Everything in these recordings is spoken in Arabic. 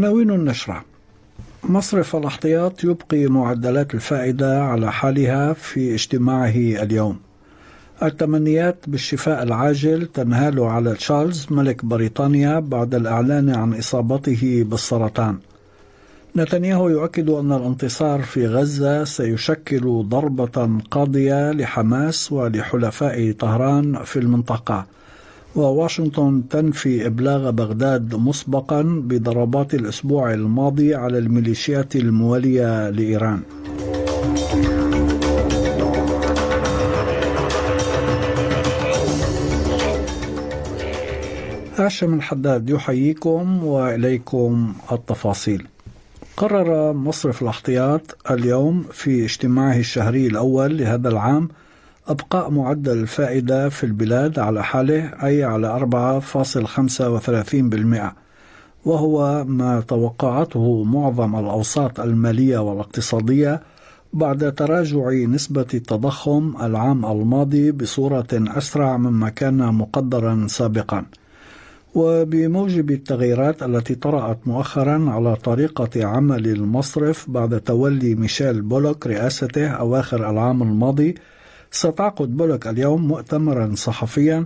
عناوين النشرة. مصرف الاحتياط يبقي معدلات الفائدة على حالها في اجتماعه اليوم. التمنيات بالشفاء العاجل تنهال على تشارلز ملك بريطانيا بعد الإعلان عن إصابته بالسرطان. نتنياهو يؤكد أن الانتصار في غزة سيشكل ضربة قاضية لحماس ولحلفاء طهران في المنطقة. وواشنطن تنفي إبلاغ بغداد مسبقا بضربات الأسبوع الماضي على الميليشيات الموالية لإيران. هاشم الحداد يحييكم وإليكم التفاصيل. قرر مصرف الاحتياط اليوم في اجتماعه الشهري الأول لهذا العام أبقاء معدل الفائدة في البلاد على حاله أي على 4.35% وهو ما توقعته معظم الأوساط المالية والاقتصادية بعد تراجع نسبة التضخم العام الماضي بصورة أسرع مما كان مقدرا سابقا. وبموجب التغييرات التي طرأت مؤخرا على طريقة عمل المصرف بعد تولي ميشيل بولوك رئاسته أواخر العام الماضي ستعقد بولك اليوم مؤتمرا صحفيا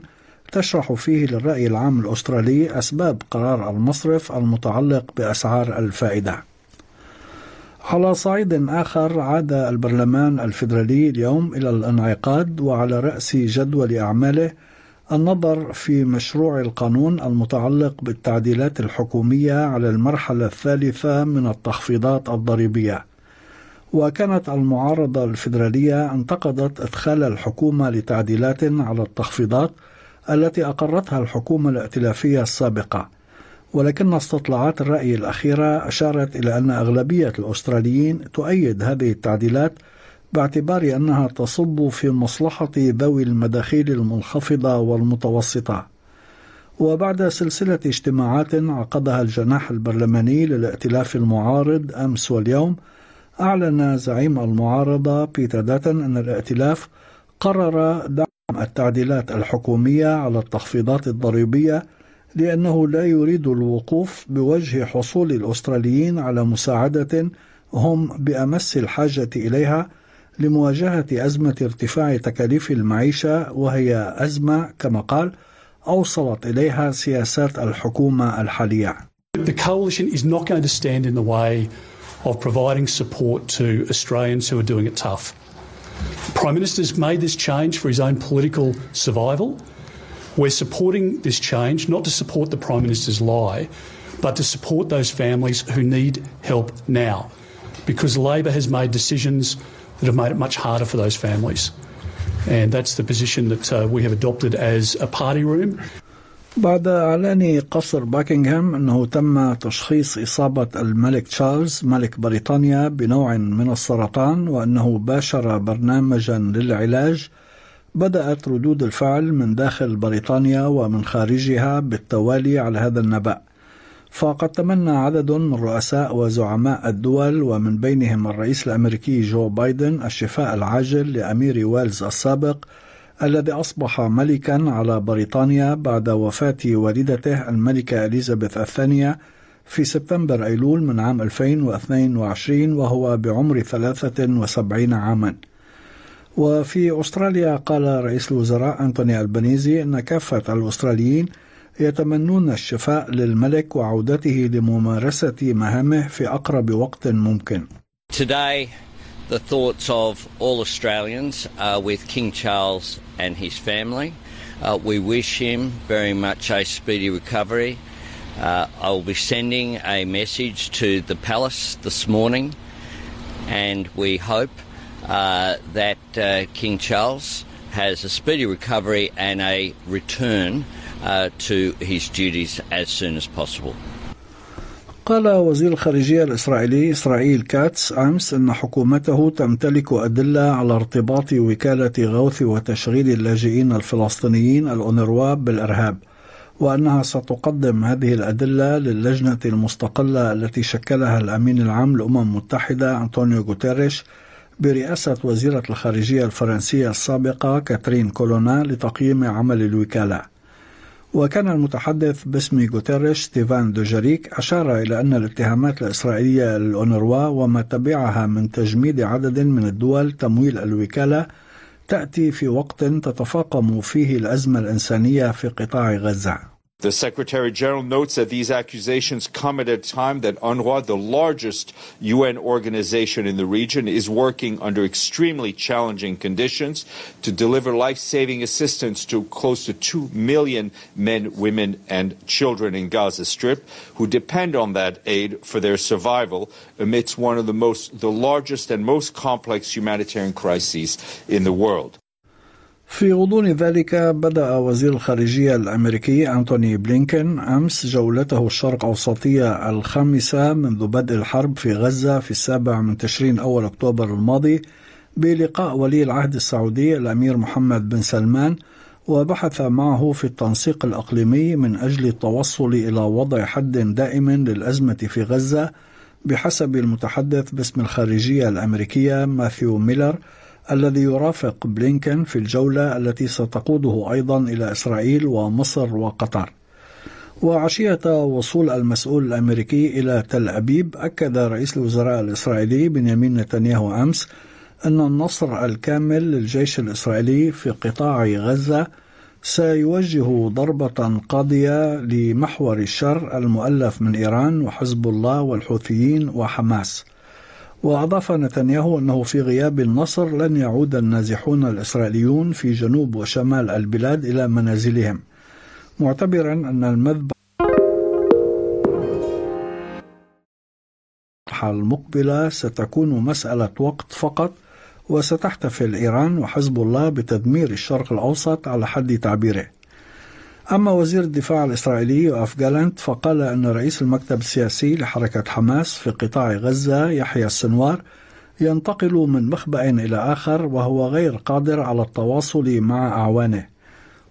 تشرح فيه للرأي العام الأسترالي أسباب قرار المصرف المتعلق بأسعار الفائدة. على صعيد آخر عاد البرلمان الفيدرالي اليوم إلى الانعقاد وعلى رأس جدول أعماله النظر في مشروع القانون المتعلق بالتعديلات الحكومية على المرحلة الثالثة من التخفيضات الضريبية. وكانت المعارضة الفيدرالية انتقدت إدخال الحكومة لتعديلات على التخفيضات التي أقرتها الحكومة الائتلافية السابقة. ولكن استطلاعات الرأي الأخيرة أشارت إلى أن أغلبية الأستراليين تؤيد هذه التعديلات باعتبار أنها تصب في مصلحة ذوي المداخيل المنخفضة والمتوسطة. وبعد سلسلة اجتماعات عقدها الجناح البرلماني للائتلاف المعارض أمس واليوم أعلن زعيم المعارضة بيتر داتن أن الائتلاف قرر دعم التعديلات الحكومية على التخفيضات الضريبية لأنه لا يريد الوقوف بوجه حصول الأستراليين على مساعدة هم بأمس الحاجة إليها لمواجهة أزمة ارتفاع تكاليف المعيشة وهي أزمة كما قال أوصلت إليها سياسات الحكومة الحالية. The coalition is not going to stand in the way of providing support to Australians who are doing it tough. The Prime Minister's made this change for his own political survival. We're supporting this change not to support the Prime Minister's lie, but to support those families who need help now. Because Labor has made decisions that have made it much harder for those families. And that's the position that uh, we have adopted as a party room. بعد إعلان قصر باكنغهام أنه تم تشخيص إصابة الملك تشارلز ملك بريطانيا بنوع من السرطان وأنه باشر برنامجا للعلاج. بدأت ردود الفعل من داخل بريطانيا ومن خارجها بالتوالي على هذا النبأ. فقد تمنى عدد من رؤساء وزعماء الدول ومن بينهم الرئيس الأمريكي جو بايدن الشفاء العاجل لأمير ويلز السابق الذي أصبح ملكا على بريطانيا بعد وفاة والدته الملكة إليزابيث الثانية في سبتمبر أيلول من عام 2022 وهو بعمر 73 عاما وفي أستراليا قال رئيس الوزراء أنتوني البنيزي أن كافة الأستراليين يتمنون الشفاء للملك وعودته لممارسة مهامه في أقرب وقت ممكن. Today The thoughts of all Australians are with King Charles and his family. Uh, we wish him very much a speedy recovery. Uh, I will be sending a message to the palace this morning, and we hope uh, that uh, King Charles has a speedy recovery and a return uh, to his duties as soon as possible. قال وزير الخارجية الإسرائيلي إسرائيل كاتس أمس أن حكومته تمتلك أدلة على ارتباط وكالة غوث وتشغيل اللاجئين الفلسطينيين الأونروا بالإرهاب وأنها ستقدم هذه الأدلة للجنة المستقلة التي شكلها الأمين العام للأمم المتحدة أنطونيو غوتيريش برئاسة وزيرة الخارجية الفرنسية السابقة كاترين كولونا لتقييم عمل الوكالة. وكان المتحدث باسم غوتيريش ستيفان دوجاريك أشار إلى أن الاتهامات الإسرائيلية للأونروا وما تبعها من تجميد عدد من الدول تمويل الوكالة تأتي في وقت تتفاقم فيه الأزمة الإنسانية في قطاع غزة. The Secretary General notes that these accusations come at a time that UNRWA, the largest UN organization in the region, is working under extremely challenging conditions to deliver life saving assistance to close to 2 million men, women, and children in Gaza Strip who depend on that aid for their survival amidst one of the most, the largest and most complex humanitarian crises in the world. في غضون ذلك بدأ وزير الخارجية الأمريكي أنتوني بلينكن أمس جولته الشرق أوسطية الخامسة منذ بدء الحرب في غزة في السابع من تشرين أول أكتوبر الماضي بلقاء ولي العهد السعودي الأمير محمد بن سلمان وبحث معه في التنسيق الإقليمي من أجل التوصل إلى وضع حد دائم للأزمة في غزة بحسب المتحدث باسم الخارجية الأمريكية ماثيو ميلر الذي يرافق بلينكن في الجولة التي ستقوده أيضا إلى إسرائيل ومصر وقطر. وعشية وصول المسؤول الأمريكي إلى تل أبيب أكد رئيس الوزراء الإسرائيلي بنيامين نتنياهو أمس أن النصر الكامل للجيش الإسرائيلي في قطاع غزة سيوجه ضربة قاضية لمحور الشر المؤلف من إيران وحزب الله والحوثيين وحماس. وأضاف نتنياهو أنه في غياب النصر لن يعود النازحون الإسرائيليون في جنوب وشمال البلاد إلى منازلهم. معتبرا أن المذبح المقبلة ستكون مسألة وقت فقط وستحتفل إيران وحزب الله بتدمير الشرق الأوسط على حد تعبيره. أما وزير الدفاع الإسرائيلي يوآف جالنت فقال أن رئيس المكتب السياسي لحركة حماس في قطاع غزة يحيى السنوار ينتقل من مخبأ إلى آخر وهو غير قادر على التواصل مع أعوانه.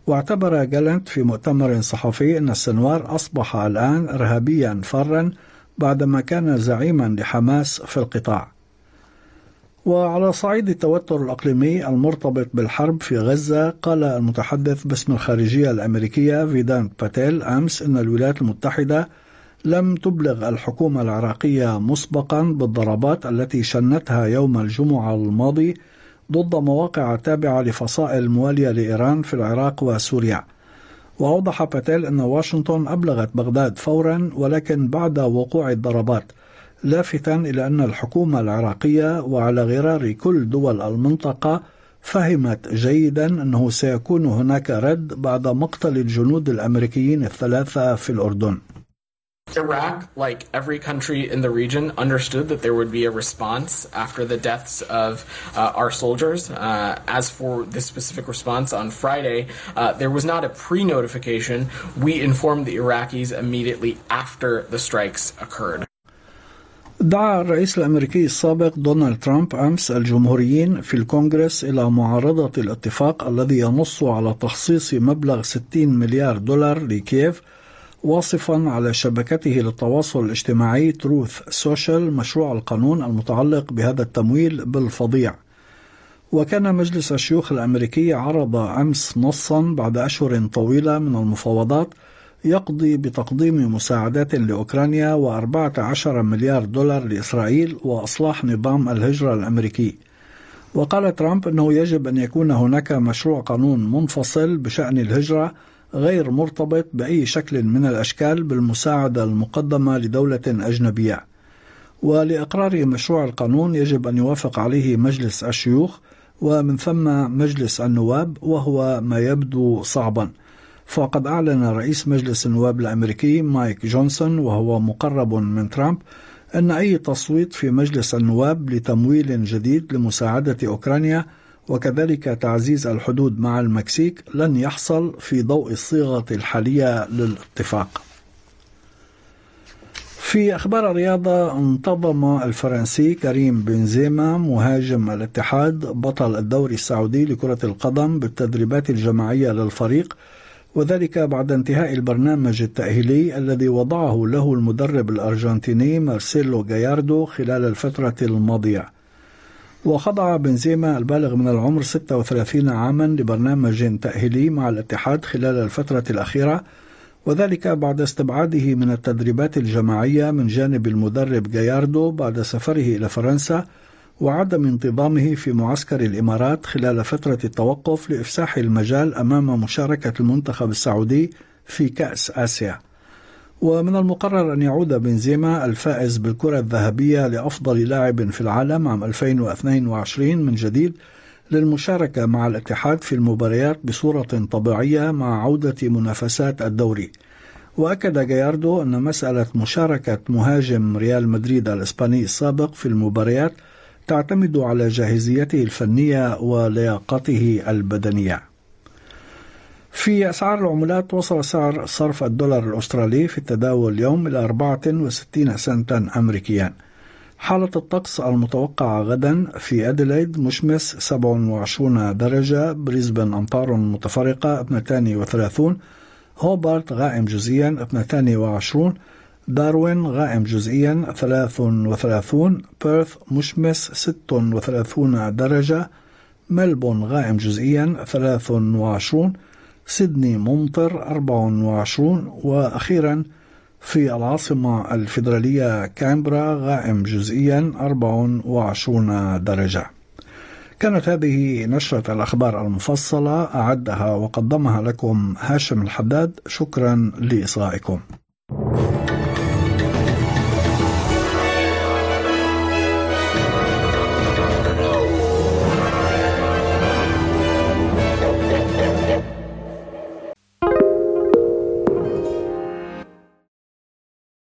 واعتبر جالنت في مؤتمر صحفي أن السنوار أصبح الآن إرهابيا فرا بعدما كان زعيما لحماس في القطاع. وعلى صعيد التوتر الأقليمي المرتبط بالحرب في غزة قال المتحدث باسم الخارجية الأمريكية فيدان باتيل أمس أن الولايات المتحدة لم تبلغ الحكومة العراقية مسبقا بالضربات التي شنتها يوم الجمعة الماضي ضد مواقع تابعة لفصائل موالية لإيران في العراق وسوريا. وأوضح باتيل أن واشنطن أبلغت بغداد فورا ولكن بعد وقوع الضربات لافتا إلى أن الحكومة العراقية وعلى غرار كل دول المنطقة فهمت جيدا أنه سيكون هناك رد بعد مقتل الجنود الأمريكيين الثلاثة في الأردن Iraq, like every country in the region, understood that there would be a response after the deaths of uh, our soldiers. Uh, as for this specific response on Friday, uh, there was not a pre notification. We informed the Iraqis immediately after the strikes occurred. دعا الرئيس الأمريكي السابق دونالد ترامب أمس الجمهوريين في الكونغرس إلى معارضة الاتفاق الذي ينص على تخصيص مبلغ 60 مليار دولار لكييف واصفا على شبكته للتواصل الاجتماعي تروث سوشيال مشروع القانون المتعلق بهذا التمويل بالفظيع وكان مجلس الشيوخ الأمريكي عرض أمس نصا بعد أشهر طويلة من المفاوضات يقضي بتقديم مساعدات لأوكرانيا و14 مليار دولار لإسرائيل وإصلاح نظام الهجرة الأمريكي. وقال ترامب أنه يجب أن يكون هناك مشروع قانون منفصل بشأن الهجرة غير مرتبط بأي شكل من الأشكال بالمساعدة المقدمة لدولة أجنبية. ولإقرار مشروع القانون يجب أن يوافق عليه مجلس الشيوخ ومن ثم مجلس النواب وهو ما يبدو صعباً. فقد أعلن رئيس مجلس النواب الأمريكي مايك جونسون وهو مقرب من ترامب أن أي تصويت في مجلس النواب لتمويل جديد لمساعدة أوكرانيا وكذلك تعزيز الحدود مع المكسيك لن يحصل في ضوء الصيغة الحالية للاتفاق. في أخبار الرياضة انتظم الفرنسي كريم بنزيما مهاجم الاتحاد بطل الدوري السعودي لكرة القدم بالتدريبات الجماعية للفريق وذلك بعد انتهاء البرنامج التأهيلي الذي وضعه له المدرب الأرجنتيني مارسيلو جاياردو خلال الفترة الماضية. وخضع بنزيما البالغ من العمر 36 عاما لبرنامج تأهيلي مع الاتحاد خلال الفترة الأخيرة وذلك بعد استبعاده من التدريبات الجماعية من جانب المدرب جاياردو بعد سفره إلى فرنسا وعدم انتظامه في معسكر الإمارات خلال فترة التوقف لإفساح المجال أمام مشاركة المنتخب السعودي في كأس آسيا. ومن المقرر أن يعود بنزيما الفائز بالكرة الذهبية لأفضل لاعب في العالم عام 2022 من جديد للمشاركة مع الاتحاد في المباريات بصورة طبيعية مع عودة منافسات الدوري. وأكد جاياردو أن مسألة مشاركة مهاجم ريال مدريد الإسباني السابق في المباريات تعتمد على جاهزيته الفنية ولياقته البدنية. في أسعار العملات وصل سعر صرف الدولار الأسترالي في التداول اليوم إلى 64 سنتا أمريكيا. حالة الطقس المتوقعة غدا في أديلايد مشمس 27 درجة بريسبن أمطار متفرقة 32 هوبارت غائم جزئيا 22 داروين غائم جزئيا 33 بيرث مشمس 36 درجة ملبون غائم جزئيا 23 سيدني ممطر 24 وأخيرا في العاصمة الفيدرالية كامبرا غائم جزئيا 24 درجة. كانت هذه نشرة الأخبار المفصلة أعدها وقدمها لكم هاشم الحداد. شكرا لإصغائكم.